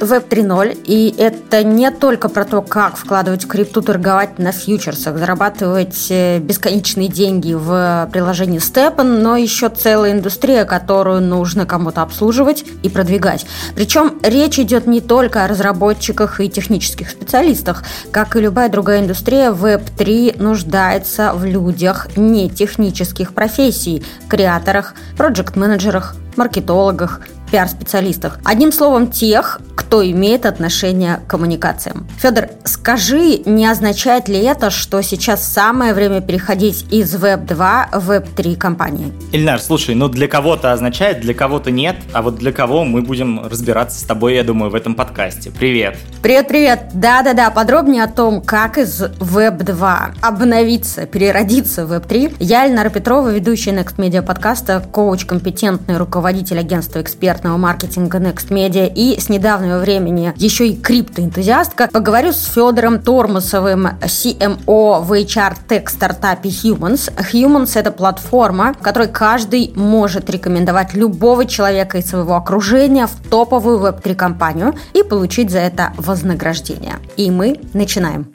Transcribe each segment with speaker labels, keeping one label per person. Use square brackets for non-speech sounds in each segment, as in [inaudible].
Speaker 1: Web 3.0, и это не только про то, как вкладывать в крипту, торговать на фьючерсах, зарабатывать э, бесконечные деньги в приложении Stepan, но еще целая индустрия, которую нужно кому-то обслуживать и продвигать. Причем речь идет не только о разработчиках и технических специалистах. Как и любая другая индустрия, Web 3 нуждается в людях не технических профессий, креаторах, проект-менеджерах, маркетологах, пиар-специалистах. Одним словом, тех, кто имеет отношение к коммуникациям. Федор, скажи, не означает ли это, что сейчас самое время переходить из Web 2 в Web 3 компании?
Speaker 2: Ильнар, слушай, ну для кого-то означает, для кого-то нет, а вот для кого мы будем разбираться с тобой, я думаю, в этом подкасте. Привет!
Speaker 1: Привет-привет! Да-да-да, подробнее о том, как из Web 2 обновиться, переродиться в Web 3, я, Ильнара Петрова, ведущая Next Media подкаста, коуч, компетентный руководитель агентства экспертного маркетинга Next Media и с недавнего времени еще и криптоэнтузиастка, поговорю с Федором Тормусовым, CMO в HR-тек-стартапе Humans. Humans – это платформа, в которой каждый может рекомендовать любого человека из своего окружения в топовую веб-3 компанию и получить за это вознаграждение. И мы начинаем.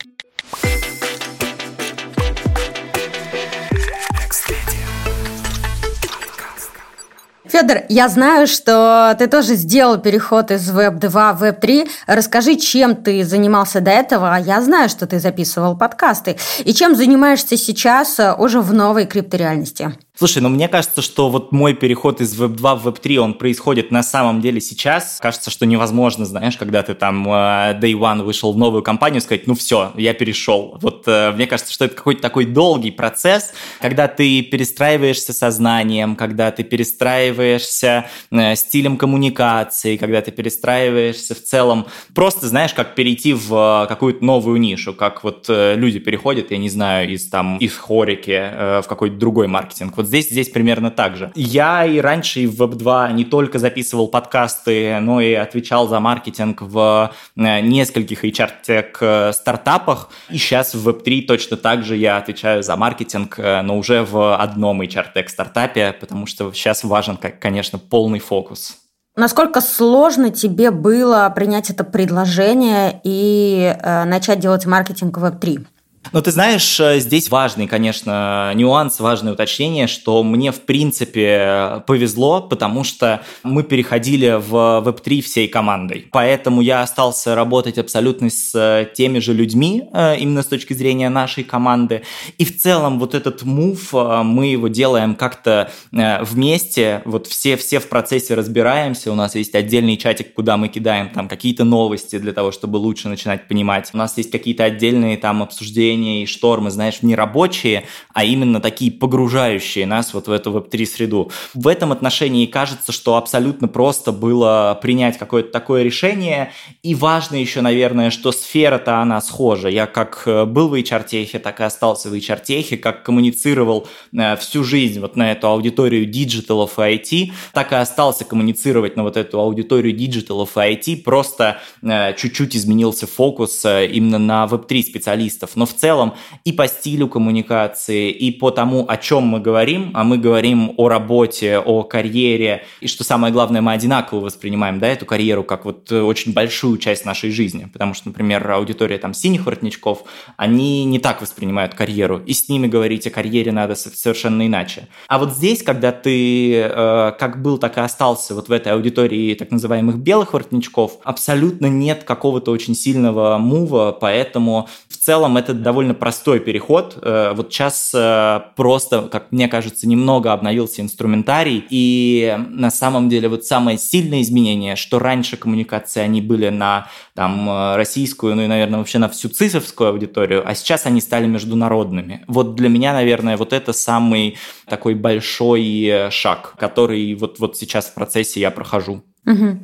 Speaker 1: Федор, я знаю, что ты тоже сделал переход из Web 2 в Web 3. Расскажи, чем ты занимался до этого. Я знаю, что ты записывал подкасты. И чем занимаешься сейчас э, уже в новой криптореальности?
Speaker 2: Слушай, ну мне кажется, что вот мой переход из Web 2 в Web 3, он происходит на самом деле сейчас. Кажется, что невозможно, знаешь, когда ты там uh, Day One вышел в новую компанию, сказать, ну все, я перешел. Вот uh, мне кажется, что это какой-то такой долгий процесс, когда ты перестраиваешься сознанием, когда ты перестраиваешься uh, стилем коммуникации, когда ты перестраиваешься в целом. Просто, знаешь, как перейти в какую-то новую нишу, как вот люди переходят, я не знаю, из там, из хорики в какой-то другой маркетинг. Вот здесь, здесь примерно так же. Я и раньше и в Web2 не только записывал подкасты, но и отвечал за маркетинг в э, нескольких HR-тек э, стартапах. И сейчас в Web3 точно так же я отвечаю за маркетинг, э, но уже в одном HR-тек стартапе, потому что сейчас важен, конечно, полный фокус.
Speaker 1: Насколько сложно тебе было принять это предложение и э, начать делать маркетинг в Web3?
Speaker 2: Ну, ты знаешь, э, здесь важный, конечно, нюанс, важное уточнение, что мне, в принципе, повезло, потому что мы переходили в Web3 всей командой. Поэтому я остался работать абсолютно с э, теми же людьми, э, именно с точки зрения нашей команды. И в целом вот этот мув, мы его делаем как-то вместе, вот все, все в процессе разбираемся, у нас есть отдельный чатик, куда мы кидаем там какие-то новости для того, чтобы лучше начинать понимать. У нас есть какие-то отдельные там обсуждения и штормы, знаешь, не рабочие, а именно такие погружающие нас вот в эту Web3 среду. В этом отношении кажется, что абсолютно просто было принять какое-то такое решение. И важно еще, наверное, что сфера-то она схожа. Я как э, был в HR-tech е, так и остался в HR-tech е, как коммуницировал э, всю жизнь вот на эту аудиторию диджиталов и IT, так и остался коммуницировать на вот эту аудиторию диджиталов и IT, просто э, чуть-чуть изменился фокус именно на Web3 специалистов. Но в целом и по стилю коммуникации, и по тому, о чем мы говорим, а мы говорим о работе, о карьере, и что самое главное, мы одинаково воспринимаем, да, эту карьеру как вот э, очень большую часть нашей жизни, потому что, например, аудитория там синих воротничков, они не так воспринимают карьеру, и с ними говорить о карьере надо совершенно иначе. А вот здесь, когда ты э, как был, так и остался вот в этой аудитории так называемых белых воротничков, абсолютно нет какого-то очень сильного мува, поэтому в целом это довольно простой переход. Э, вот сейчас э, просто, как мне кажется, немного обновился инструментарий, и на самом деле вот самое сильное изменение, что раньше коммуникации, они были на там, э, российскую, ну и, наверное, вообще на всю цифровскую аудиторию, а сейчас они стали международными. Вот для меня, наверное, вот это самый такой большой шаг, который вот, вот сейчас в процессе я прохожу.
Speaker 1: Угу.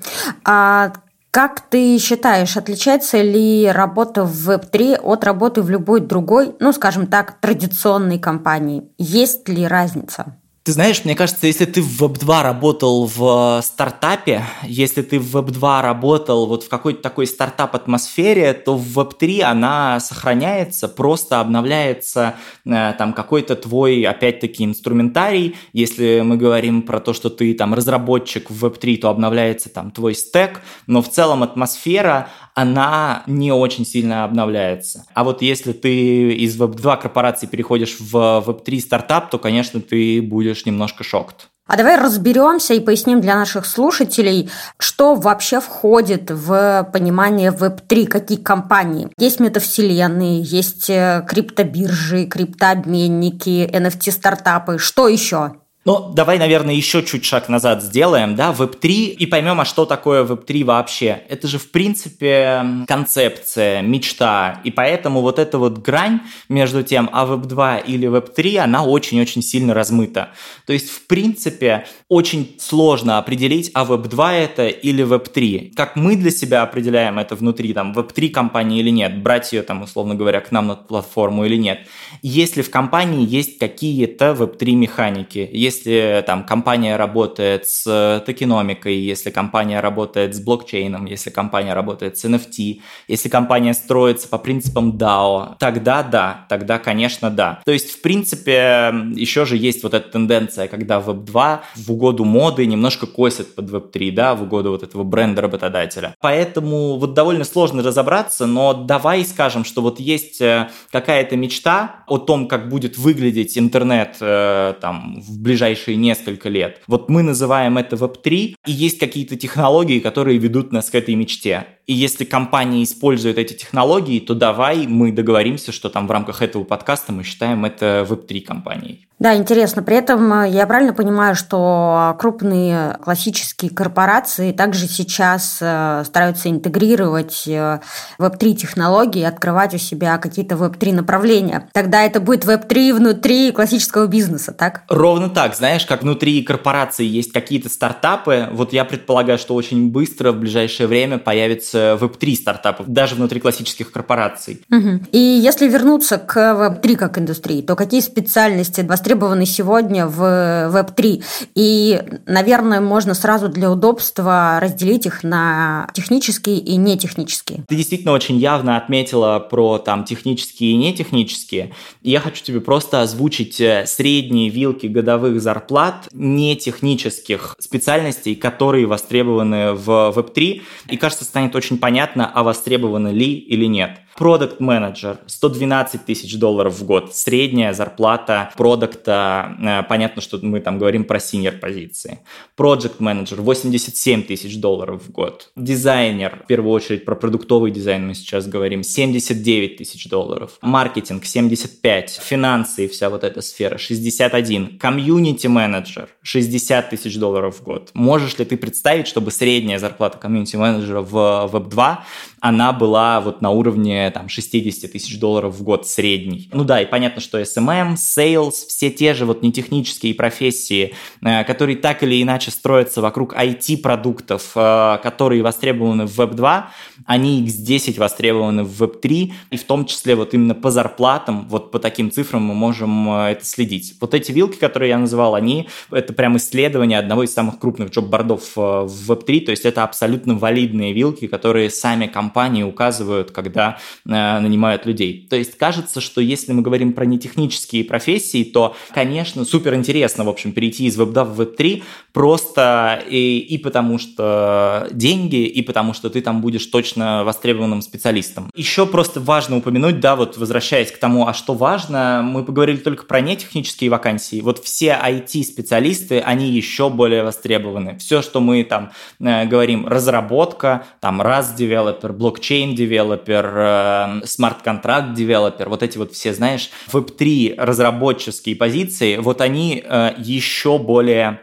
Speaker 1: А как ты считаешь, отличается ли работа в Web3 от работы в любой другой, ну, скажем так, традиционной компании? Есть ли разница?
Speaker 2: Ты знаешь, мне кажется, если ты в Web2 работал в стартапе, если ты в Web2 работал вот в какой-то такой стартап-атмосфере, то в Web3 она сохраняется, просто обновляется э, там какой-то твой, опять-таки, инструментарий. Если мы говорим про то, что ты там разработчик в Web3, то обновляется там твой стек, но в целом атмосфера, она не очень сильно обновляется. А вот если ты из Web2 корпорации переходишь в Web3 стартап, то, конечно, ты будешь немножко шокт.
Speaker 1: А давай разберемся и поясним для наших слушателей, что вообще входит в понимание Web3, какие компании. Есть метавселенные, есть э, криптобиржи, криптообменники, NFT-стартапы. Что еще?
Speaker 2: Ну, давай, наверное, еще чуть шаг назад сделаем, да, Web3, и поймем, а что такое Web3 вообще. Это же, в принципе, концепция, мечта, и поэтому вот эта вот грань между тем, а Web2 или Web3, она очень-очень сильно размыта. То есть, в принципе, очень сложно определить, а Web2 это или Web3. Как мы для себя определяем это внутри, там, Web3 компании или нет, брать ее, там, условно говоря, к нам на платформу или нет. Если в компании есть какие-то Web3 механики, если если там компания работает с токеномикой, если компания работает с блокчейном, если компания работает с NFT, если компания строится по принципам DAO, тогда да, тогда, конечно, да. То есть, в принципе, еще же есть вот эта тенденция, когда Web2 в угоду моды немножко косит под Web3, да, в угоду вот этого бренда работодателя. Поэтому вот довольно сложно разобраться, но давай скажем, что вот есть э, какая-то мечта о том, как будет выглядеть интернет э, там в ближайшее ближайшие несколько лет. Вот мы называем это Web3, и есть какие-то технологии, которые ведут нас к этой мечте. И если компания использует эти технологии, то давай мы договоримся, что там в рамках этого подкаста мы считаем это Web3 компанией.
Speaker 1: Да, интересно. При этом э, я правильно понимаю, что крупные классические корпорации также сейчас э, стараются интегрировать Web3 э, технологии, открывать у себя какие-то Web3 направления. Тогда это будет Web3 внутри классического бизнеса, так?
Speaker 2: Ровно так. Знаешь, как внутри корпорации есть какие-то стартапы, вот я предполагаю, что очень быстро в ближайшее время появится Web3 стартапов, даже внутри классических корпораций.
Speaker 1: Угу. И если вернуться к Web3 как индустрии, то какие специальности востребованы сегодня в Web3. И, наверное, можно сразу для удобства разделить их на технические и нетехнические.
Speaker 2: Ты действительно очень явно отметила про там технические и нетехнические. И я хочу тебе просто озвучить э, средние вилки годовых зарплат нетехнических специальностей, которые востребованы в Web3. И кажется, станет очень понятно, а востребованы ли или нет. Продукт менеджер 112 тысяч долларов в год. Средняя зарплата продукта, э, понятно, что мы там говорим про senior позиции. Project менеджер 87 тысяч долларов в год. Дизайнер, в первую очередь про продуктовый дизайн мы сейчас говорим, 79 тысяч долларов. Маркетинг 75. Финансы и вся вот эта сфера 61. Комьюнити менеджер 60 тысяч долларов в год. Можешь ли ты представить, чтобы средняя зарплата комьюнити менеджера в Web2 она была вот на уровне там 60 тысяч долларов в год средний. Ну да, и понятно, что SMM, Sales, все те же вот нетехнические профессии, э, которые так или иначе строятся вокруг IT-продуктов, э, которые востребованы в Web2, они X10 востребованы в Web3, и в том числе вот именно по зарплатам, вот по таким цифрам мы можем э, это следить. Вот эти вилки, которые я называл, они, это прям исследование одного из самых крупных джоб-бордов в Web3, то есть это абсолютно валидные вилки, которые сами компании указывают, когда нанимают людей. То есть кажется, что если мы говорим про нетехнические профессии, то, конечно, супер интересно, в общем, перейти из веб в веб-3 просто и, и потому что деньги, и потому что ты там будешь точно востребованным специалистом. Еще просто важно упомянуть, да, вот возвращаясь к тому, а что важно, мы поговорили только про нетехнические вакансии. Вот все IT-специалисты, они еще более востребованы. Все, что мы там э, говорим, разработка, там Rust developer, блокчейн-developer, smart-contract-developer, вот эти вот все, знаешь, Web3 разработческие позиции, вот они э, еще более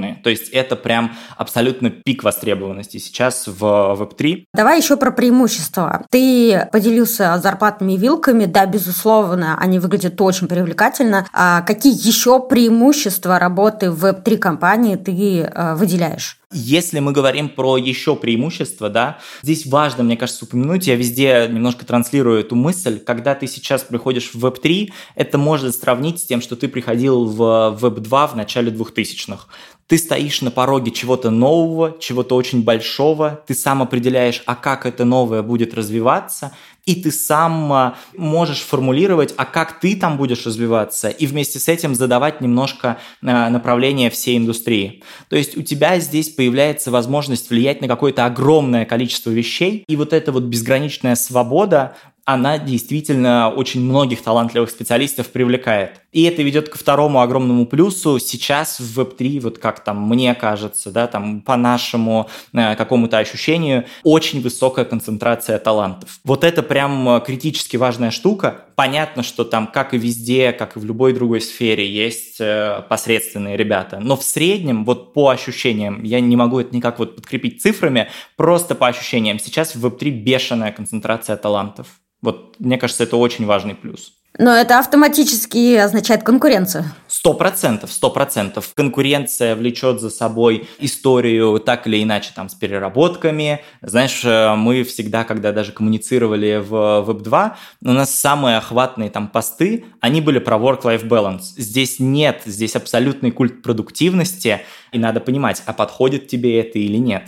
Speaker 2: востребованные. То есть это прям абсолютно пик востребованности сейчас в Web3.
Speaker 1: Давай еще про преимущества. Ты поделился зарплатными вилками, да, безусловно, они выглядят очень привлекательно. А какие еще преимущества работы в Web3 компании ты э, выделяешь?
Speaker 2: Если мы говорим про еще преимущества, да, здесь важно, мне кажется, упомянуть, я везде немножко транслирую эту мысль, когда ты сейчас приходишь в Web3, это можно сравнить с тем, что ты приходил в Web2 в начале 2000-х. Ты стоишь на пороге чего-то нового, чего-то очень большого, ты сам определяешь, а как это новое будет развиваться, и ты сам а, можешь формулировать, а как ты там будешь развиваться, и вместе с этим задавать немножко а, направление всей индустрии. То есть у тебя здесь появляется возможность влиять на какое-то огромное количество вещей, и вот эта вот безграничная свобода она действительно очень многих талантливых специалистов привлекает. И это ведет ко второму огромному плюсу. Сейчас в Web3, вот как там мне кажется, да, там по нашему э, какому-то ощущению, очень высокая концентрация талантов. Вот это прям э, критически важная штука. Понятно, что там, как и везде, как и в любой другой сфере, есть э, посредственные ребята. Но в среднем, вот по ощущениям, я не могу это никак вот подкрепить цифрами, просто по ощущениям, сейчас в Web3 бешеная концентрация талантов. Вот мне кажется, это очень важный плюс.
Speaker 1: Но это автоматически означает конкуренцию.
Speaker 2: Сто процентов, сто процентов. Конкуренция влечет за собой историю так или иначе там с переработками. Знаешь, э, мы всегда, когда даже коммуницировали в Web2, у нас самые охватные там посты, они были про work-life balance. Здесь нет, здесь абсолютный культ продуктивности, и надо понимать, а подходит тебе это или нет.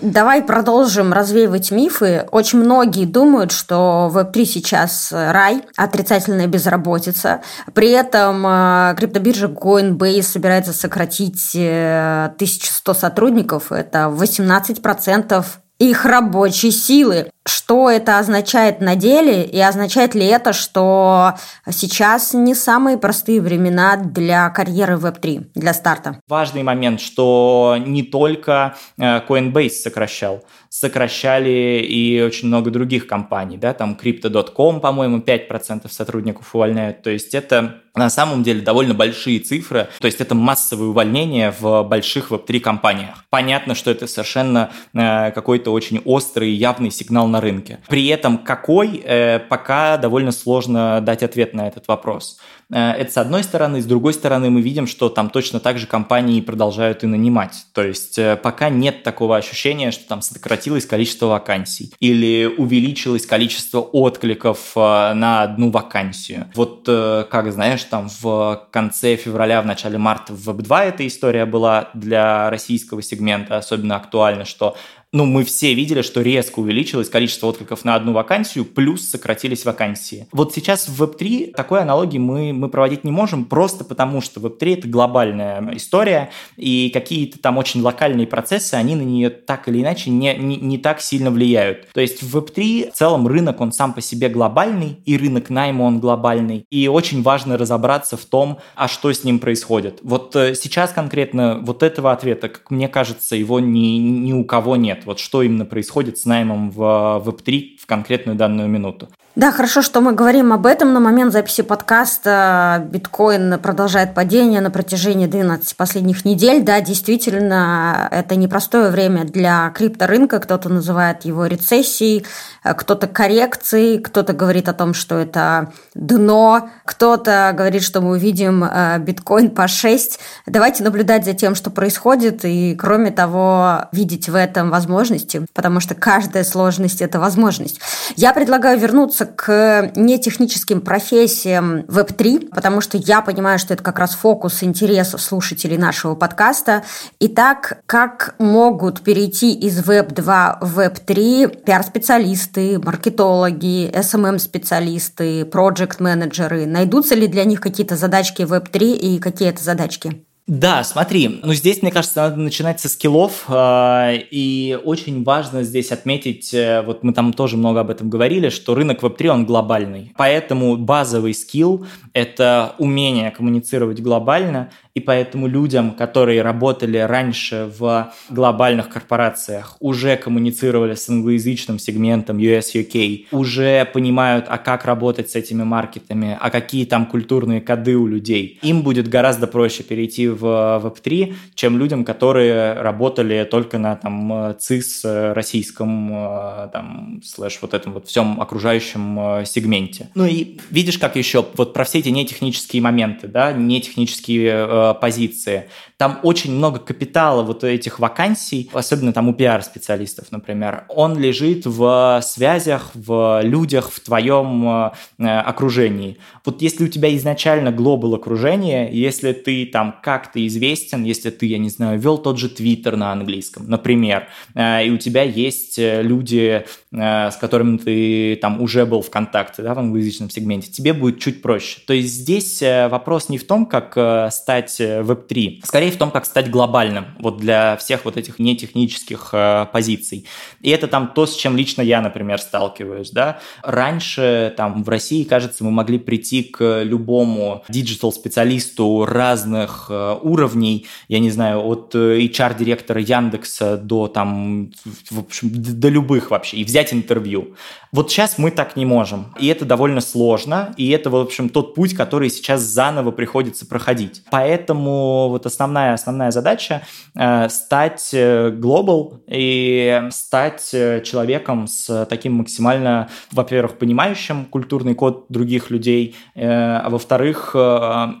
Speaker 1: Давай продолжим развеивать мифы. Очень многие думают, что Web3 сейчас рай, отрицательная безработица. При этом э, криптобиржа Coinbase собирается сократить 1100 э, сотрудников. Это 18% их рабочей силы. Что это означает на деле и означает ли это, что сейчас не самые простые времена для карьеры Web3, для старта?
Speaker 2: Важный момент, что не только э, Coinbase сокращал, сокращали и очень много других компаний, да, там Crypto.com, по-моему, 5% сотрудников увольняют, то есть это на самом деле довольно большие цифры, то есть это массовые увольнения в больших веб-3 компаниях. Понятно, что это совершенно э, какой-то очень острый явный сигнал на рынке. При этом какой, э, пока довольно сложно дать ответ на этот вопрос. Э, это с одной стороны. С другой стороны, мы видим, что там точно так же компании продолжают и нанимать. То есть э, пока нет такого ощущения, что там сократилось количество вакансий или увеличилось количество откликов на одну вакансию. Вот как знаешь, там в конце февраля, в начале марта в Web2 эта история была для российского сегмента особенно актуальна, что ну, мы все видели, что резко увеличилось количество откликов на одну вакансию, плюс сократились вакансии. Вот сейчас в Web3 такой аналогии мы, мы проводить не можем, просто потому что Web3 — это глобальная история, и какие-то там очень локальные процессы, они на нее так или иначе не, не, не так сильно влияют. То есть в Web3 в целом рынок, он сам по себе глобальный, и рынок найма, он глобальный, и очень важно разобраться в том, а что с ним происходит. Вот э, сейчас конкретно вот этого ответа, как мне кажется, его ни, ни у кого нет нет. Вот что именно происходит с наймом в Web3 в конкретную данную минуту.
Speaker 1: Да, хорошо, что мы говорим об этом. На момент записи подкаста биткоин продолжает падение на протяжении 12 последних недель. Да, действительно, это непростое время для крипторынка. Кто-то называет его рецессией, кто-то коррекцией, кто-то говорит о том, что это дно, кто-то говорит, что мы увидим э, биткоин по 6. Давайте наблюдать за тем, что происходит, и, кроме того, видеть в этом возможности, потому что каждая сложность – это возможность. Я предлагаю вернуться к нетехническим профессиям Web3, потому что я понимаю, что это как раз фокус интереса слушателей нашего подкаста. Итак, как могут перейти из Web2 в Web3 пиар-специалисты, маркетологи, SMM-специалисты, проект-менеджеры? Найдутся ли для них какие-то задачки в Web3 и какие это задачки?
Speaker 2: Да, смотри, ну здесь, мне кажется, надо начинать со скиллов, э, и очень важно здесь отметить, э, вот мы там тоже много об этом говорили, что рынок Web3, он глобальный, поэтому базовый скилл – это умение коммуницировать глобально, и поэтому людям, которые работали раньше в глобальных корпорациях, уже коммуницировали с англоязычным сегментом US-UK, уже понимают, а как работать с этими маркетами, а какие там культурные коды у людей, им будет гораздо проще перейти в Web3, чем людям, которые работали только на там ЦИС российском, там, слэш вот этом вот всем окружающем сегменте. Ну и видишь, как еще вот про все эти нетехнические моменты, да, нетехнические позиции. Там очень много капитала вот этих вакансий, особенно там у пиар-специалистов, например. Он лежит в связях, в людях, в твоем э, окружении. Вот если у тебя изначально глобал окружение, если ты там как-то известен, если ты, я не знаю, вел тот же Твиттер на английском, например, э, и у тебя есть э, люди, с которыми ты там уже был в контакте, да, в англоязычном сегменте, тебе будет чуть проще. То есть здесь вопрос не в том, как стать Web3, скорее в том, как стать глобальным вот для всех вот этих нетехнических позиций. И это там то, с чем лично я, например, сталкиваюсь, да. Раньше там в России, кажется, мы могли прийти к любому диджитал-специалисту разных э, уровней, я не знаю, от э, HR-директора Яндекса до там, в общем, до любых вообще, и взять интервью. Вот сейчас мы так не можем, и это довольно сложно, и это, в общем, тот путь, который сейчас заново приходится проходить. Поэтому вот основная, основная задача э, стать глобал и стать человеком с таким максимально, во-первых, понимающим культурный код других людей, э, а во-вторых, э,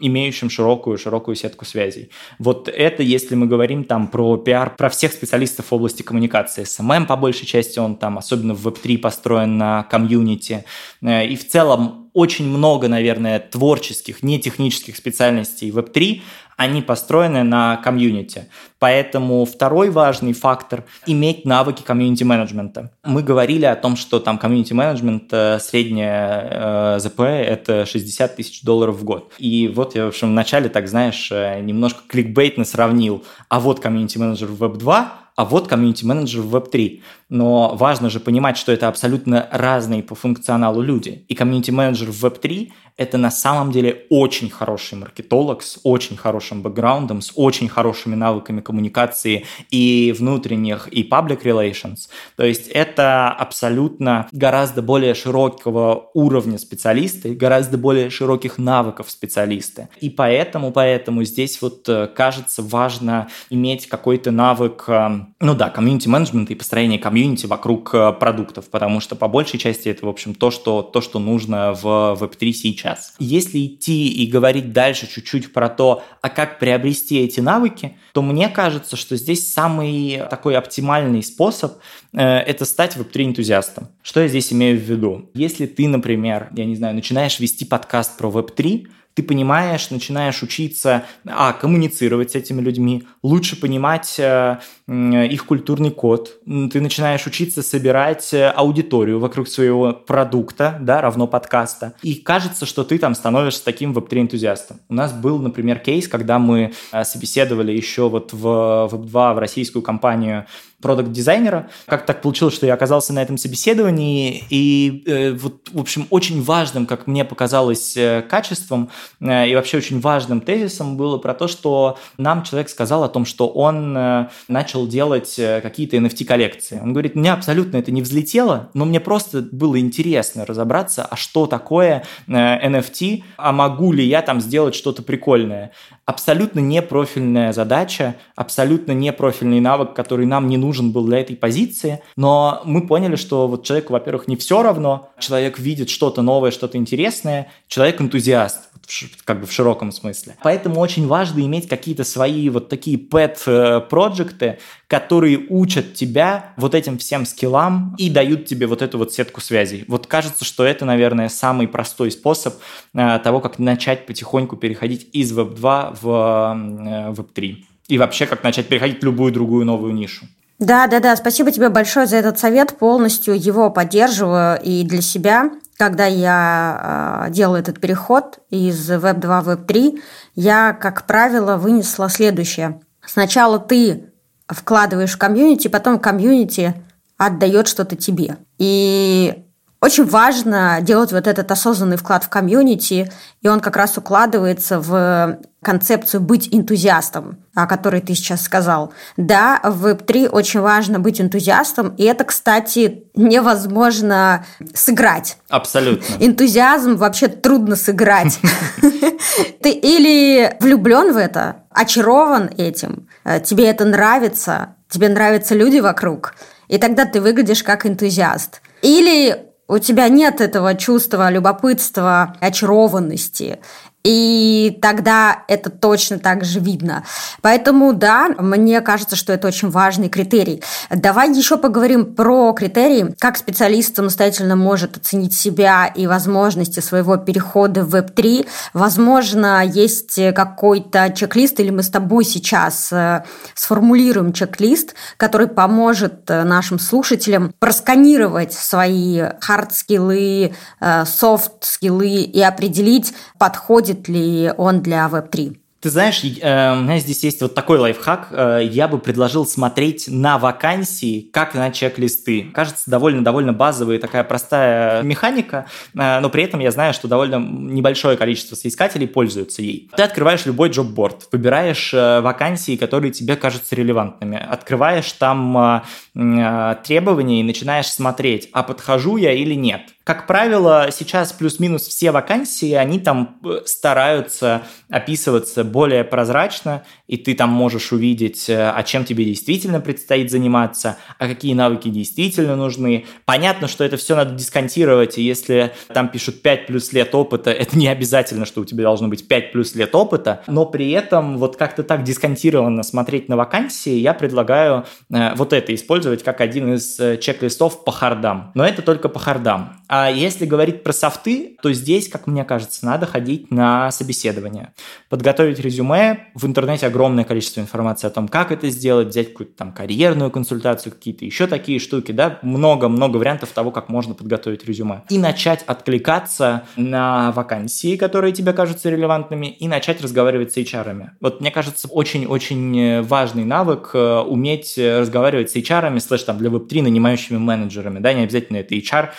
Speaker 2: имеющим широкую, широкую сетку связей. Вот это, если мы говорим там про пиар, про всех специалистов в области коммуникации. SMM, по большей части, он там, особенно в Web3, построен на комьюнити. Э, и в целом очень много, наверное, творческих, не технических специальностей Web3, они построены на комьюнити. Поэтому второй важный фактор – иметь навыки комьюнити-менеджмента. Мы говорили о том, что там комьюнити-менеджмент, э, средняя э, ЗП – это 60 тысяч долларов в год. И вот я, в общем, вначале, так знаешь, э, немножко кликбейтно сравнил, а вот комьюнити-менеджер в Web2, а вот комьюнити-менеджер в Web3. Но важно же понимать, что это абсолютно разные по функционалу люди. И комьюнити-менеджер в Web3 – это на самом деле очень хороший маркетолог с очень хорошим бэкграундом, с очень хорошими навыками коммуникации и внутренних, и public relations. То есть это абсолютно гораздо более широкого уровня специалисты, гораздо более широких навыков специалисты. И поэтому, поэтому здесь вот э, кажется важно иметь какой-то навык э, ну да, комьюнити-менеджмент и построение комьюнити вокруг э, продуктов, потому что по большей части это, в общем, то, что, то, что нужно в Web3 сейчас. Если идти и говорить дальше чуть-чуть про то, а как приобрести эти навыки, то мне кажется, что здесь самый такой оптимальный способ э, это стать Web3-энтузиастом. Что я здесь имею в виду? Если ты, например, я не знаю, начинаешь вести подкаст про Web3, ты понимаешь, начинаешь учиться, а, коммуницировать с этими людьми, лучше понимать э, их культурный код, ты начинаешь учиться собирать э, аудиторию вокруг своего продукта, да, равно подкаста, и кажется, что ты там становишься таким веб-3 энтузиастом. У нас был, например, кейс, когда мы э, собеседовали еще вот в Web2 в российскую компанию продукт-дизайнера. Как так получилось, что я оказался на этом собеседовании, и э, вот, в общем, очень важным, как мне показалось, э, качеством э, и вообще очень важным тезисом было про то, что нам человек сказал о том, что он э, начал делать э, какие-то NFT-коллекции. Он говорит, мне абсолютно это не взлетело, но мне просто было интересно разобраться, а что такое э, NFT, а могу ли я там сделать что-то прикольное. Абсолютно непрофильная задача, абсолютно непрофильный навык, который нам не нужен нужен был для этой позиции, но мы поняли, что вот человеку, во-первых, не все равно, человек видит что-то новое, что-то интересное, человек энтузиаст, как бы в широком смысле. Поэтому очень важно иметь какие-то свои вот такие pet-проекты, которые учат тебя вот этим всем скиллам и дают тебе вот эту вот сетку связей. Вот кажется, что это, наверное, самый простой способ э, того, как начать потихоньку переходить из Web2 в э, Web3. И вообще, как начать переходить в любую другую новую нишу.
Speaker 1: Да, да, да. Спасибо тебе большое за этот совет. Полностью его поддерживаю и для себя. Когда я э, делаю этот переход из Web 2 в Web 3, я, как правило, вынесла следующее. Сначала ты вкладываешь в комьюнити, потом комьюнити отдает что-то тебе. И очень важно делать вот этот осознанный вклад в комьюнити, и он как раз укладывается в концепцию быть энтузиастом, о которой ты сейчас сказал. Да, в Web3 очень важно быть энтузиастом, и это, кстати, невозможно сыграть.
Speaker 2: Абсолютно.
Speaker 1: Энтузиазм вообще трудно сыграть. [laughs] Ты или влюблен в это, очарован этим, э, тебе это нравится, тебе нравятся люди вокруг, и тогда ты выглядишь как энтузиаст. Или у тебя нет этого чувства любопытства, очарованности, и тогда это точно так же видно. Поэтому, да, мне кажется, что это очень важный критерий. Давай еще поговорим про критерии, как специалист самостоятельно может оценить себя и возможности своего перехода в Web3. Возможно, есть какой-то чек-лист, или мы с тобой сейчас э, сформулируем чек-лист, который поможет э, нашим слушателям просканировать свои хард-скиллы, софт-скиллы э, и определить, подходит подходит ли он для Web3?
Speaker 2: Ты знаешь, э, у меня здесь есть вот такой лайфхак. Э, я бы предложил смотреть на вакансии, как на чек-листы. Кажется, довольно-довольно базовая такая простая механика, э, но при этом я знаю, что довольно небольшое количество соискателей пользуются ей. Ты открываешь любой job board, выбираешь вакансии, которые тебе кажутся релевантными, открываешь там требования и начинаешь смотреть, а подхожу я или нет. Как правило, сейчас плюс-минус все вакансии, они там э, стараются описываться более прозрачно, и ты там можешь увидеть, э, а чем тебе действительно предстоит заниматься, а какие навыки действительно нужны. Понятно, что это все надо дисконтировать, и если там пишут 5 плюс лет опыта, это не обязательно, что у тебя должно быть 5 плюс лет опыта, но при этом вот как-то так дисконтированно смотреть на вакансии, я предлагаю э, вот это использовать как один из чек-листов по хардам. Но это только по хардам. А если говорить про софты, то здесь, как мне кажется, надо ходить на собеседование, подготовить резюме. В интернете огромное количество информации о том, как это сделать, взять какую-то там карьерную консультацию, какие-то еще такие штуки, да, много-много вариантов того, как можно подготовить резюме. И начать откликаться на вакансии, которые тебе кажутся релевантными, и начать разговаривать с HR. -ами. Вот мне кажется, очень-очень важный навык э, уметь разговаривать с HR, слэш там для веб-3 нанимающими менеджерами, да, не обязательно это HR,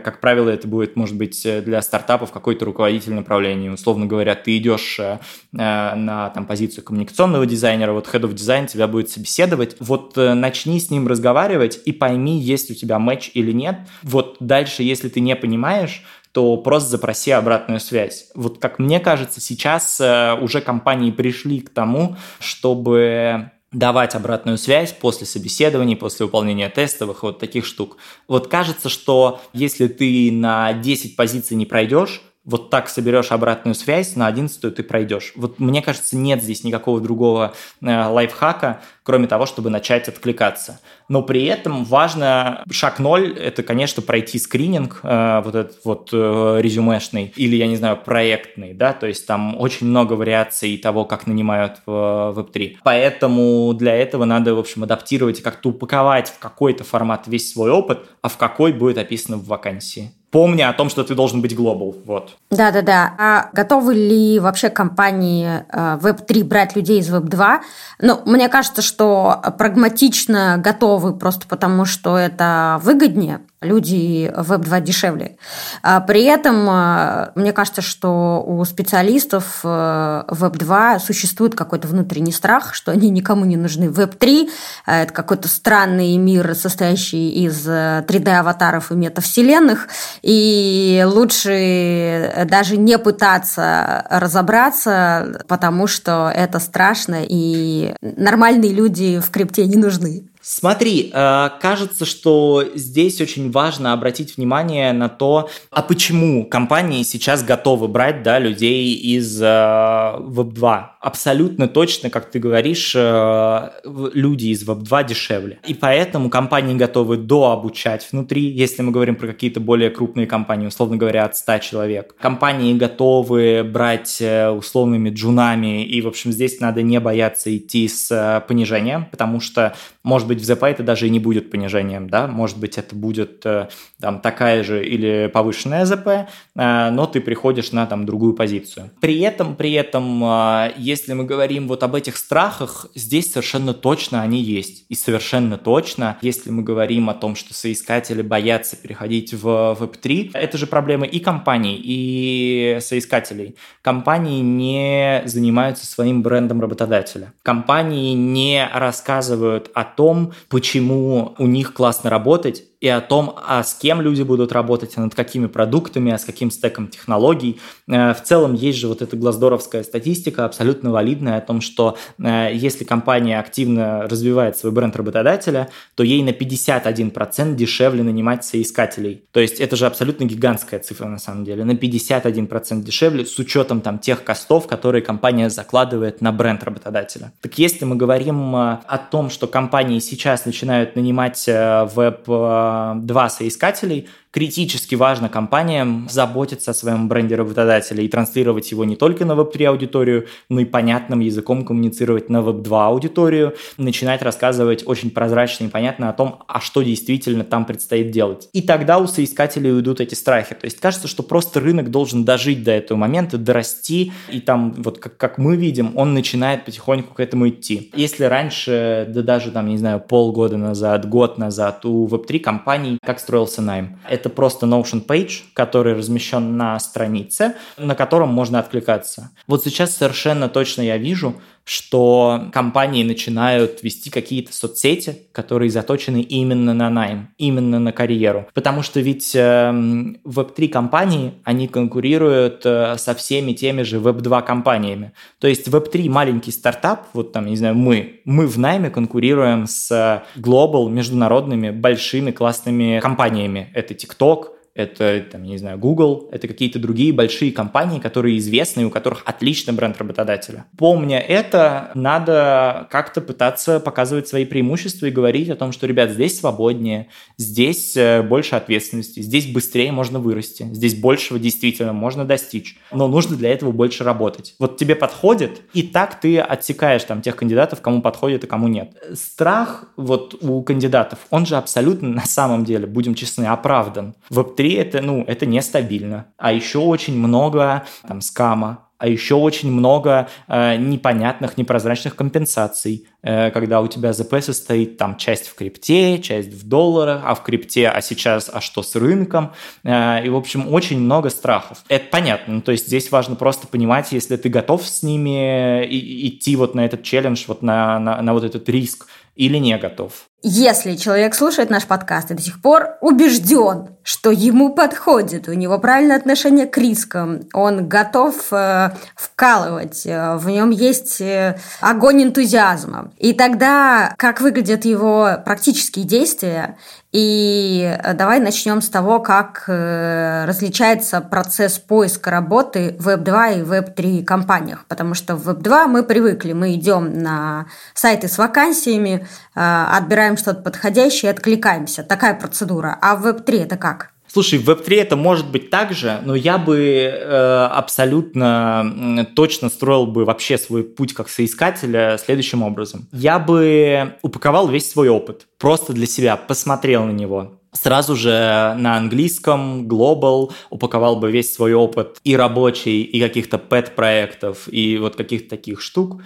Speaker 2: как правило, это будет, может быть, э, для стартапов какой-то руководитель направления. Условно говоря, ты идешь э, э, на там, позицию коммуникационного дизайнера, вот head of design тебя будет собеседовать. Вот начни с ним разговаривать и пойми, есть у тебя матч или нет. Вот дальше, если ты не понимаешь, то просто запроси обратную связь. Вот как мне кажется, сейчас уже компании пришли к тому, чтобы давать обратную связь после собеседований, после выполнения тестовых, вот таких штук. Вот кажется, что если ты на 10 позиций не пройдешь, вот так соберешь обратную связь, на 11 ты пройдешь. Вот мне кажется, нет здесь никакого другого э, лайфхака, кроме того, чтобы начать откликаться. Но при этом важно, шаг ноль, это, конечно, пройти скрининг, э, вот этот вот э, резюмешный, или, я не знаю, проектный, да, то есть там очень много вариаций того, как нанимают в Web3. Поэтому для этого надо, в общем, адаптировать и как-то упаковать в какой-то формат весь свой опыт, а в какой будет описано в вакансии помня о том, что ты должен быть глобал. Вот.
Speaker 1: Да-да-да. А готовы ли вообще компании э, Web3 брать людей из Web2? Ну, мне кажется, что прагматично готовы просто потому, что это выгоднее люди Web2 дешевле. А при этом, а, мне кажется, что у специалистов Web2 э, существует какой-то внутренний страх, что они никому не нужны. Web3 – это какой-то странный мир, состоящий из 3D-аватаров э, и метавселенных, и лучше даже не пытаться разобраться, потому что это страшно, и нормальные люди в крипте не нужны.
Speaker 2: Смотри, э, кажется, что здесь очень важно обратить внимание на то, а почему компании сейчас готовы брать да, людей из э, Web2. Абсолютно точно, как ты говоришь, э, люди из Web2 дешевле. И поэтому компании готовы дообучать внутри, если мы говорим про какие-то более крупные компании, условно говоря, от 100 человек. Компании готовы брать условными джунами, и, в общем, здесь надо не бояться идти с понижением, потому что, может быть, быть, в ЗП это даже и не будет понижением, да, может быть, это будет э, там такая же или повышенная ЗП, э, но ты приходишь на там другую позицию. При этом, при этом, э, если мы говорим вот об этих страхах, здесь совершенно точно они есть. И совершенно точно, если мы говорим о том, что соискатели боятся переходить в Web3, это же проблемы и компаний, и соискателей. Компании не занимаются своим брендом работодателя. Компании не рассказывают о том, почему у них классно работать, и о том, а с кем люди будут работать, а над какими продуктами, а с каким стеком технологий. Э, в целом есть же вот эта глаздоровская статистика, абсолютно валидная, о том, что э, если компания активно развивает свой бренд работодателя, то ей на 51% дешевле нанимать соискателей. То есть это же абсолютно гигантская цифра на самом деле. На 51% дешевле с учетом там тех костов, которые компания закладывает на бренд работодателя. Так если мы говорим э, о том, что компании сейчас начинают нанимать веб два соискателей, критически важно компаниям заботиться о своем бренде работодателя и транслировать его не только на Web3 аудиторию, но и понятным языком коммуницировать на Web2 аудиторию, начинать рассказывать очень прозрачно и понятно о том, а что действительно там предстоит делать. И тогда у соискателей уйдут эти страхи. То есть кажется, что просто рынок должен дожить до этого момента, дорасти, и там, вот как, как мы видим, он начинает потихоньку к этому идти. Если раньше, да даже там, не знаю, полгода назад, год назад у Web3 компаний как строился найм? Это это просто Notion Page, который размещен на странице, на котором можно откликаться. Вот сейчас совершенно точно я вижу, что компании начинают вести какие-то соцсети, которые заточены именно на найм, именно на карьеру. Потому что ведь э, Web3 компании, они конкурируют э, со всеми теми же Web2 компаниями. То есть Web3 маленький стартап, вот там, не знаю, мы, мы в найме конкурируем с глобал, международными, большими классными компаниями. Это TikTok, это, там, не знаю, Google, это какие-то другие большие компании, которые известны и у которых отличный бренд работодателя. Помня это, надо как-то пытаться показывать свои преимущества и говорить о том, что, ребят, здесь свободнее, здесь э, больше ответственности, здесь быстрее можно вырасти, здесь большего действительно можно достичь, но нужно для этого больше работать. Вот тебе подходит, и так ты отсекаешь там тех кандидатов, кому подходит и кому нет. Страх вот у кандидатов, он же абсолютно на самом деле, будем честны, оправдан. В Web3 это, ну, это нестабильно. А еще очень много там скама, а еще очень много э, непонятных, непрозрачных компенсаций, когда у тебя ЗП состоит там часть в крипте, часть в долларах, а в крипте, а сейчас, а что с рынком, э, и, в общем, очень много страхов. Это понятно, ну, то есть здесь важно просто понимать, если ты готов с ними идти вот на этот челлендж, вот на, на, на вот этот риск, или не готов.
Speaker 1: Если человек слушает наш подкаст и до сих пор убежден, что ему подходит, у него правильное отношение к рискам, он готов э, вкалывать, э, в нем есть э, огонь энтузиазма. И тогда, как выглядят его практические действия и э, давай начнем с того, как э, различается процесс поиска работы в Web2 и Web3 компаниях. Потому что в Web2 мы привыкли, мы идем на сайты с вакансиями, э, отбираем что-то подходящее откликаемся. Такая процедура. А в Web3 это как?
Speaker 2: Слушай, в Web3 это может быть так же, но я бы э, абсолютно точно строил бы вообще свой путь как соискателя следующим образом. Я бы упаковал весь свой опыт просто для себя, посмотрел на него, сразу же на английском Global упаковал бы весь свой опыт и рабочий, и каких-то пэт-проектов, и вот каких-то таких штук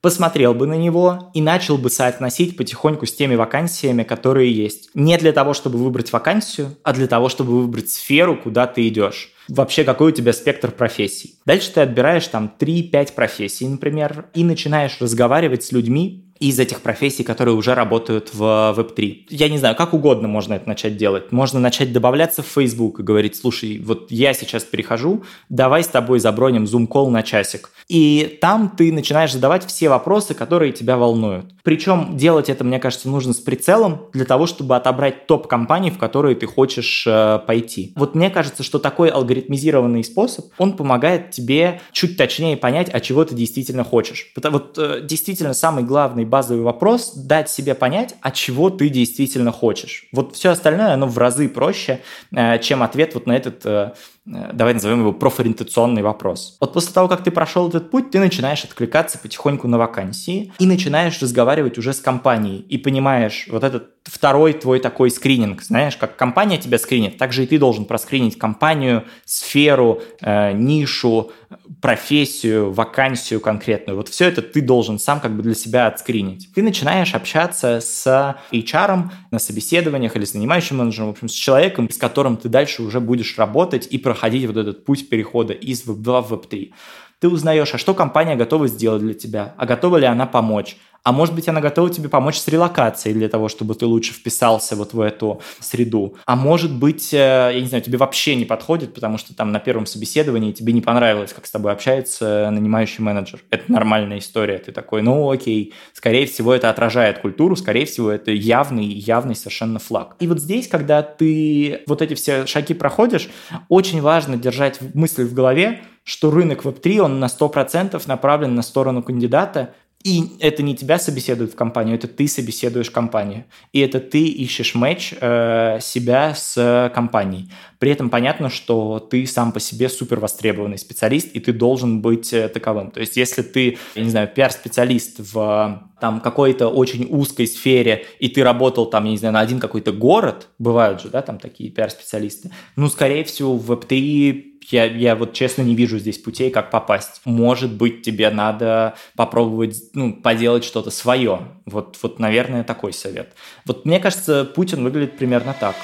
Speaker 2: посмотрел бы на него и начал бы соотносить потихоньку с теми вакансиями, которые есть. Не для того, чтобы выбрать вакансию, а для того, чтобы выбрать сферу, куда ты идешь. Вообще, какой у тебя спектр профессий. Дальше ты отбираешь там 3-5 профессий, например, и начинаешь разговаривать с людьми, из этих профессий, которые уже работают в Web3. Я не знаю, как угодно можно это начать делать. Можно начать добавляться в Facebook и говорить, слушай, вот я сейчас перехожу, давай с тобой заброним Zoom-колл на часик. И там ты начинаешь задавать все вопросы, которые тебя волнуют. Причем делать это, мне кажется, нужно с прицелом для того, чтобы отобрать топ компаний, в которые ты хочешь э, пойти. Вот мне кажется, что такой алгоритмизированный способ, он помогает тебе чуть точнее понять, а чего ты действительно хочешь. Вот э, действительно самый главный базовый вопрос – дать себе понять, от чего ты действительно хочешь. Вот все остальное, оно в разы проще, э, чем ответ вот на этот э, Э, давай назовем его профориентационный вопрос. Вот после того, как ты прошел этот путь, ты начинаешь откликаться потихоньку на вакансии и начинаешь разговаривать уже с компанией и понимаешь вот этот второй твой такой скрининг, знаешь, как компания тебя скринит, так же и ты должен проскринить компанию, сферу, нишу, профессию, вакансию конкретную. Вот все это ты должен сам как бы для себя отскринить. Ты начинаешь общаться с HR на собеседованиях или с нанимающим менеджером, в общем, с человеком, с которым ты дальше уже будешь работать и проходить вот этот путь перехода из Web2 в Web3. Ты узнаешь, а что компания готова сделать для тебя, а готова ли она помочь, а может быть, она готова тебе помочь с релокацией для того, чтобы ты лучше вписался вот в эту среду. А может быть, э, я не знаю, тебе вообще не подходит, потому что там на первом собеседовании тебе не понравилось, как с тобой общается нанимающий менеджер. Это нормальная история. Ты такой, ну окей, скорее всего, это отражает культуру, скорее всего, это явный, явный совершенно флаг. И вот здесь, когда ты вот эти все шаги проходишь, очень важно держать мысль в голове, что рынок Web3, он на 100% направлен на сторону кандидата, и это не тебя собеседуют в компанию, это ты собеседуешь компанию. И это ты ищешь матч э, себя с компанией. При этом понятно, что ты сам по себе супер востребованный специалист, и ты должен быть э, таковым. То есть, если ты, я не знаю, пиар-специалист в там какой-то очень узкой сфере, и ты работал там, я не знаю, на один какой-то город, бывают же, да, там такие пиар-специалисты, ну, скорее всего, в Web3 я, я вот честно не вижу здесь путей, как попасть. Может быть, тебе надо попробовать, ну, поделать что-то свое. Вот, вот, наверное, такой совет. Вот мне кажется, путь он выглядит примерно так.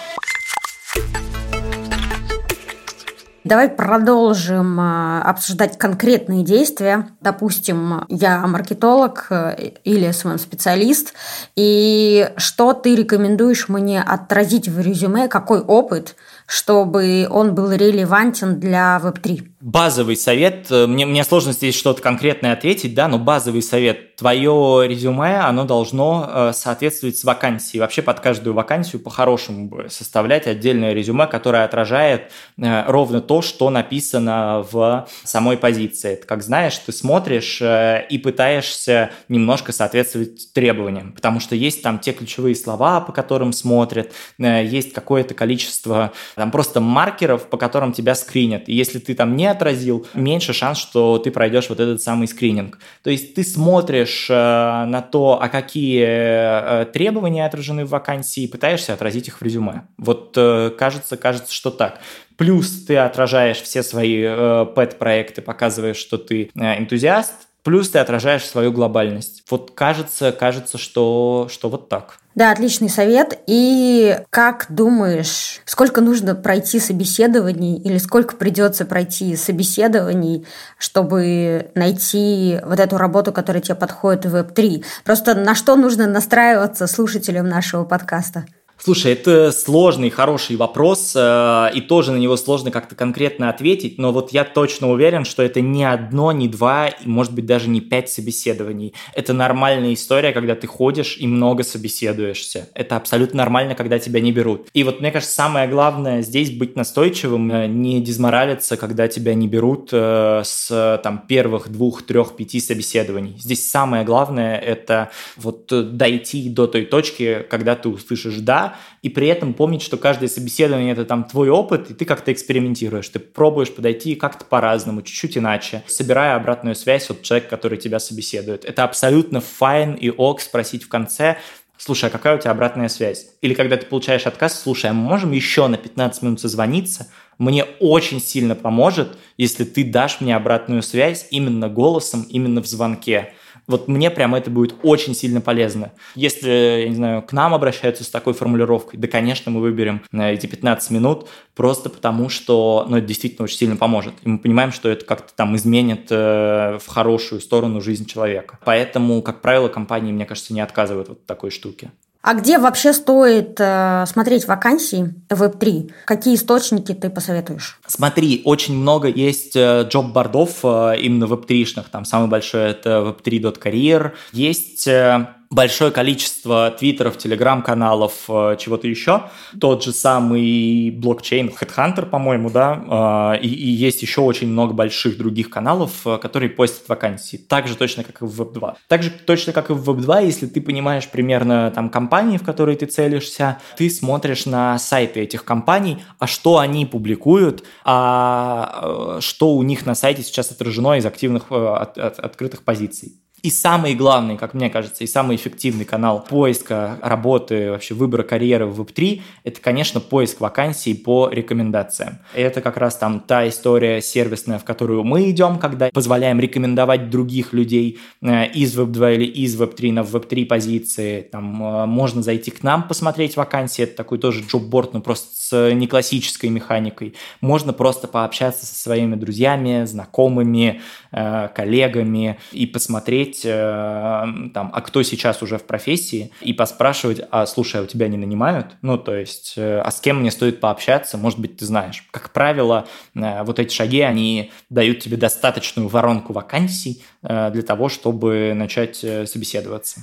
Speaker 1: Давай продолжим а, обсуждать конкретные действия. Допустим, я маркетолог э, или SMM-специалист, и что ты рекомендуешь мне отразить в резюме, какой опыт, чтобы он был релевантен для Web3?
Speaker 2: Базовый совет, э, мне, мне сложно здесь что-то конкретное ответить, да, но базовый совет, твое резюме, оно должно э, соответствовать с вакансией. Вообще под каждую вакансию по-хорошему составлять отдельное резюме, которое отражает э, ровно то, что написано в самой позиции. Это, как знаешь, ты смотришь и пытаешься немножко соответствовать требованиям, потому что есть там те ключевые слова, по которым смотрят, есть какое-то количество там просто маркеров, по которым тебя скринят. И если ты там не отразил, меньше шанс, что ты пройдешь вот этот самый скрининг. То есть ты смотришь э, на то, а какие э, требования отражены в вакансии, и пытаешься отразить их в резюме. Вот э, кажется, кажется, что так. Плюс ты отражаешь все свои э, пэт-проекты, показываешь, что ты э, энтузиаст, плюс ты отражаешь свою глобальность. Вот кажется, кажется, что, что вот так.
Speaker 1: Да, отличный совет. И как думаешь, сколько нужно пройти собеседований или сколько придется пройти собеседований, чтобы найти вот эту работу, которая тебе подходит в Web3? Просто на что нужно настраиваться слушателям нашего подкаста?
Speaker 2: Слушай, это сложный, хороший вопрос, э, и тоже на него сложно как-то конкретно ответить, но вот я точно уверен, что это не одно, не два, и, может быть, даже не пять собеседований. Это нормальная история, когда ты ходишь и много собеседуешься. Это абсолютно нормально, когда тебя не берут. И вот мне кажется, самое главное здесь быть настойчивым, э, не дизморалиться, когда тебя не берут э, с там первых двух, трех, пяти собеседований. Здесь самое главное это вот дойти до той точки, когда ты услышишь «да», и при этом помнить, что каждое собеседование – это там твой опыт, и ты как-то экспериментируешь, ты пробуешь подойти как-то по-разному, чуть-чуть иначе, собирая обратную связь от человека, который тебя собеседует. Это абсолютно файн и ок спросить в конце, слушай, а какая у тебя обратная связь? Или когда ты получаешь отказ, слушай, а мы можем еще на 15 минут созвониться? Мне очень сильно поможет, если ты дашь мне обратную связь именно голосом, именно в звонке. Вот мне прям это будет очень сильно полезно. Если, я не знаю, к нам обращаются с такой формулировкой, да, конечно, мы выберем э, эти 15 минут, просто потому что, ну, это действительно очень сильно поможет. И мы понимаем, что это как-то там изменит э, в хорошую сторону жизнь человека. Поэтому, как правило, компании, мне кажется, не отказывают вот такой штуке.
Speaker 1: А где вообще стоит э, смотреть вакансии Web3? Какие источники ты посоветуешь?
Speaker 2: Смотри, очень много есть э, джоб-бордов э, именно веб-3-шных. Там самый большой это web3.career. Есть э, большое количество твиттеров, телеграм-каналов, э, чего-то еще. Тот же самый блокчейн Headhunter, по-моему, да, э, и, и есть еще очень много больших других каналов, э, которые постят вакансии. Так же точно, как и в Web2. Так же точно, как и в Web2, если ты понимаешь примерно там компании, в которые ты целишься, ты смотришь на сайты этих компаний, а что они публикуют, а что у них на сайте сейчас отражено из активных от, от, открытых позиций. И самый главный, как мне кажется, и самый эффективный канал поиска работы, вообще выбора карьеры в Web3, это, конечно, поиск вакансий по рекомендациям. Это как раз там та история сервисная, в которую мы идем, когда позволяем рекомендовать других людей э, из Web2 или из Web3 на Web3 позиции. Там э, можно зайти к нам посмотреть вакансии, это такой тоже джобборд, но просто с неклассической механикой. Можно просто пообщаться со своими друзьями, знакомыми, коллегами и посмотреть, э, там, а кто сейчас уже в профессии, и поспрашивать, а слушай, а у тебя не нанимают? Ну, то есть, э, а с кем мне стоит пообщаться? Может быть, ты знаешь. Как правило, э, вот эти шаги, они дают тебе достаточную воронку вакансий э, для того, чтобы начать э, собеседоваться.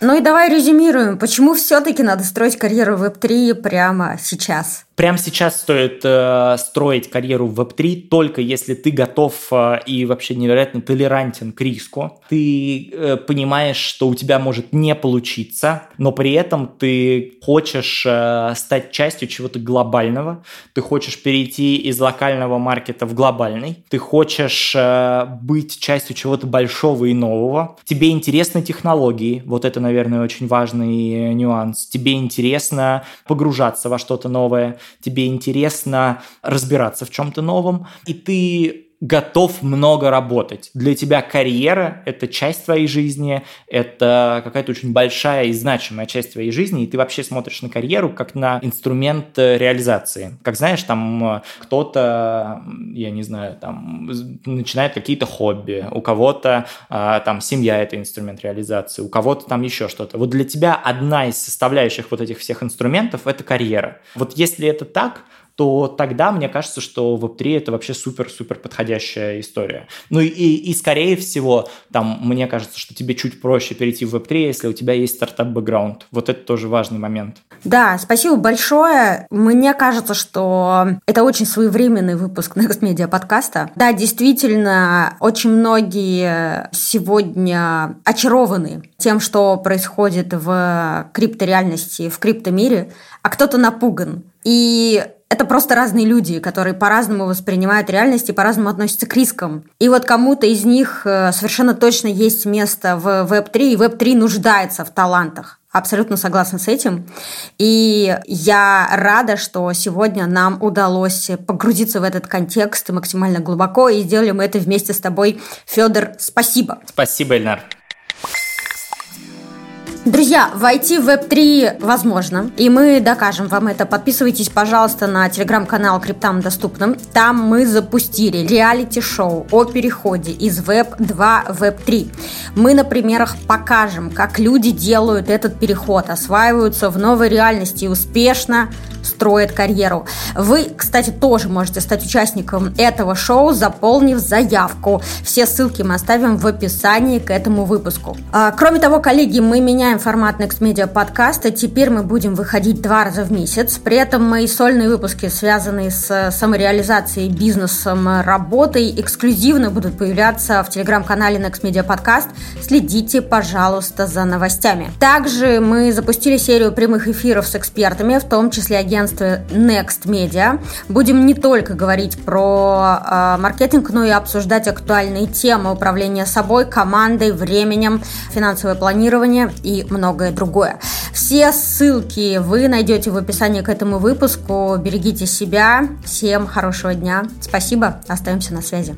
Speaker 1: Ну и давай резюмируем, почему все-таки надо строить карьеру в Web3 прямо сейчас?
Speaker 2: Прямо сейчас стоит э, строить карьеру в Web3 только если ты готов э, и вообще невероятно толерантен к риску. Ты э, понимаешь, что у тебя может не получиться, но при этом ты хочешь э, стать частью чего-то глобального. Ты хочешь перейти из локального маркета в глобальный. Ты хочешь э, быть частью чего-то большого и нового. Тебе интересны технологии. Вот это, наверное, очень важный э, нюанс. Тебе интересно погружаться во что-то новое тебе интересно разбираться в чем-то новом, и ты готов много работать. Для тебя карьера – это часть твоей жизни, это какая-то очень большая и значимая часть твоей жизни, и ты вообще смотришь на карьеру как на инструмент э, реализации. Как знаешь, там э, кто-то, я не знаю, там начинает какие-то хобби, у кого-то а, там семья – это инструмент реализации, у кого-то там еще что-то. Вот для тебя одна из составляющих вот этих всех инструментов – это карьера. Вот если это так, то тогда мне кажется, что Web3 это вообще супер-супер подходящая история. Ну и, и, скорее всего, там, мне кажется, что тебе чуть проще перейти в Web3, если у тебя есть стартап-бэкграунд. Вот это тоже важный момент.
Speaker 1: Да, спасибо большое. Мне кажется, что это очень своевременный выпуск [laughs] Next Media подкаста. Да, действительно, очень многие сегодня очарованы тем, что происходит в криптореальности, в криптомире, а кто-то напуган. И это просто разные люди, которые по-разному воспринимают реальность и по-разному относятся к рискам. И вот кому-то из них э, совершенно точно есть место в Web3, и Web3 нуждается в талантах. Абсолютно согласна с этим. И я рада, что сегодня нам удалось погрузиться в этот контекст максимально глубоко, и сделали мы это вместе с тобой. Федор, спасибо.
Speaker 2: Спасибо, Эльнар.
Speaker 1: Друзья, войти в Web3 возможно, и мы докажем вам это. Подписывайтесь, пожалуйста, на телеграм-канал Криптам Доступным. Там мы запустили реалити-шоу о переходе из Web 2 в Web 3. Мы на примерах покажем, как люди делают этот переход, осваиваются в новой реальности и успешно строят карьеру. Вы, кстати, тоже можете стать участником этого шоу, заполнив заявку. Все ссылки мы оставим в описании к этому выпуску. А, кроме того, коллеги, мы меняем формат Next Media подкаста. Теперь мы будем выходить два раза в месяц. При этом мои сольные выпуски, связанные с самореализацией, бизнесом, работой, эксклюзивно будут появляться в телеграм-канале Next Media Podcast. Следите, пожалуйста, за новостями. Также мы запустили серию прямых эфиров с экспертами, в том числе агентстве Next Media. Будем не только говорить про э, маркетинг, но и обсуждать актуальные темы управления собой, командой, временем, финансовое планирование многое другое. Все ссылки вы найдете в описании к этому выпуску. Берегите себя. Всем хорошего дня. Спасибо. Остаемся на связи.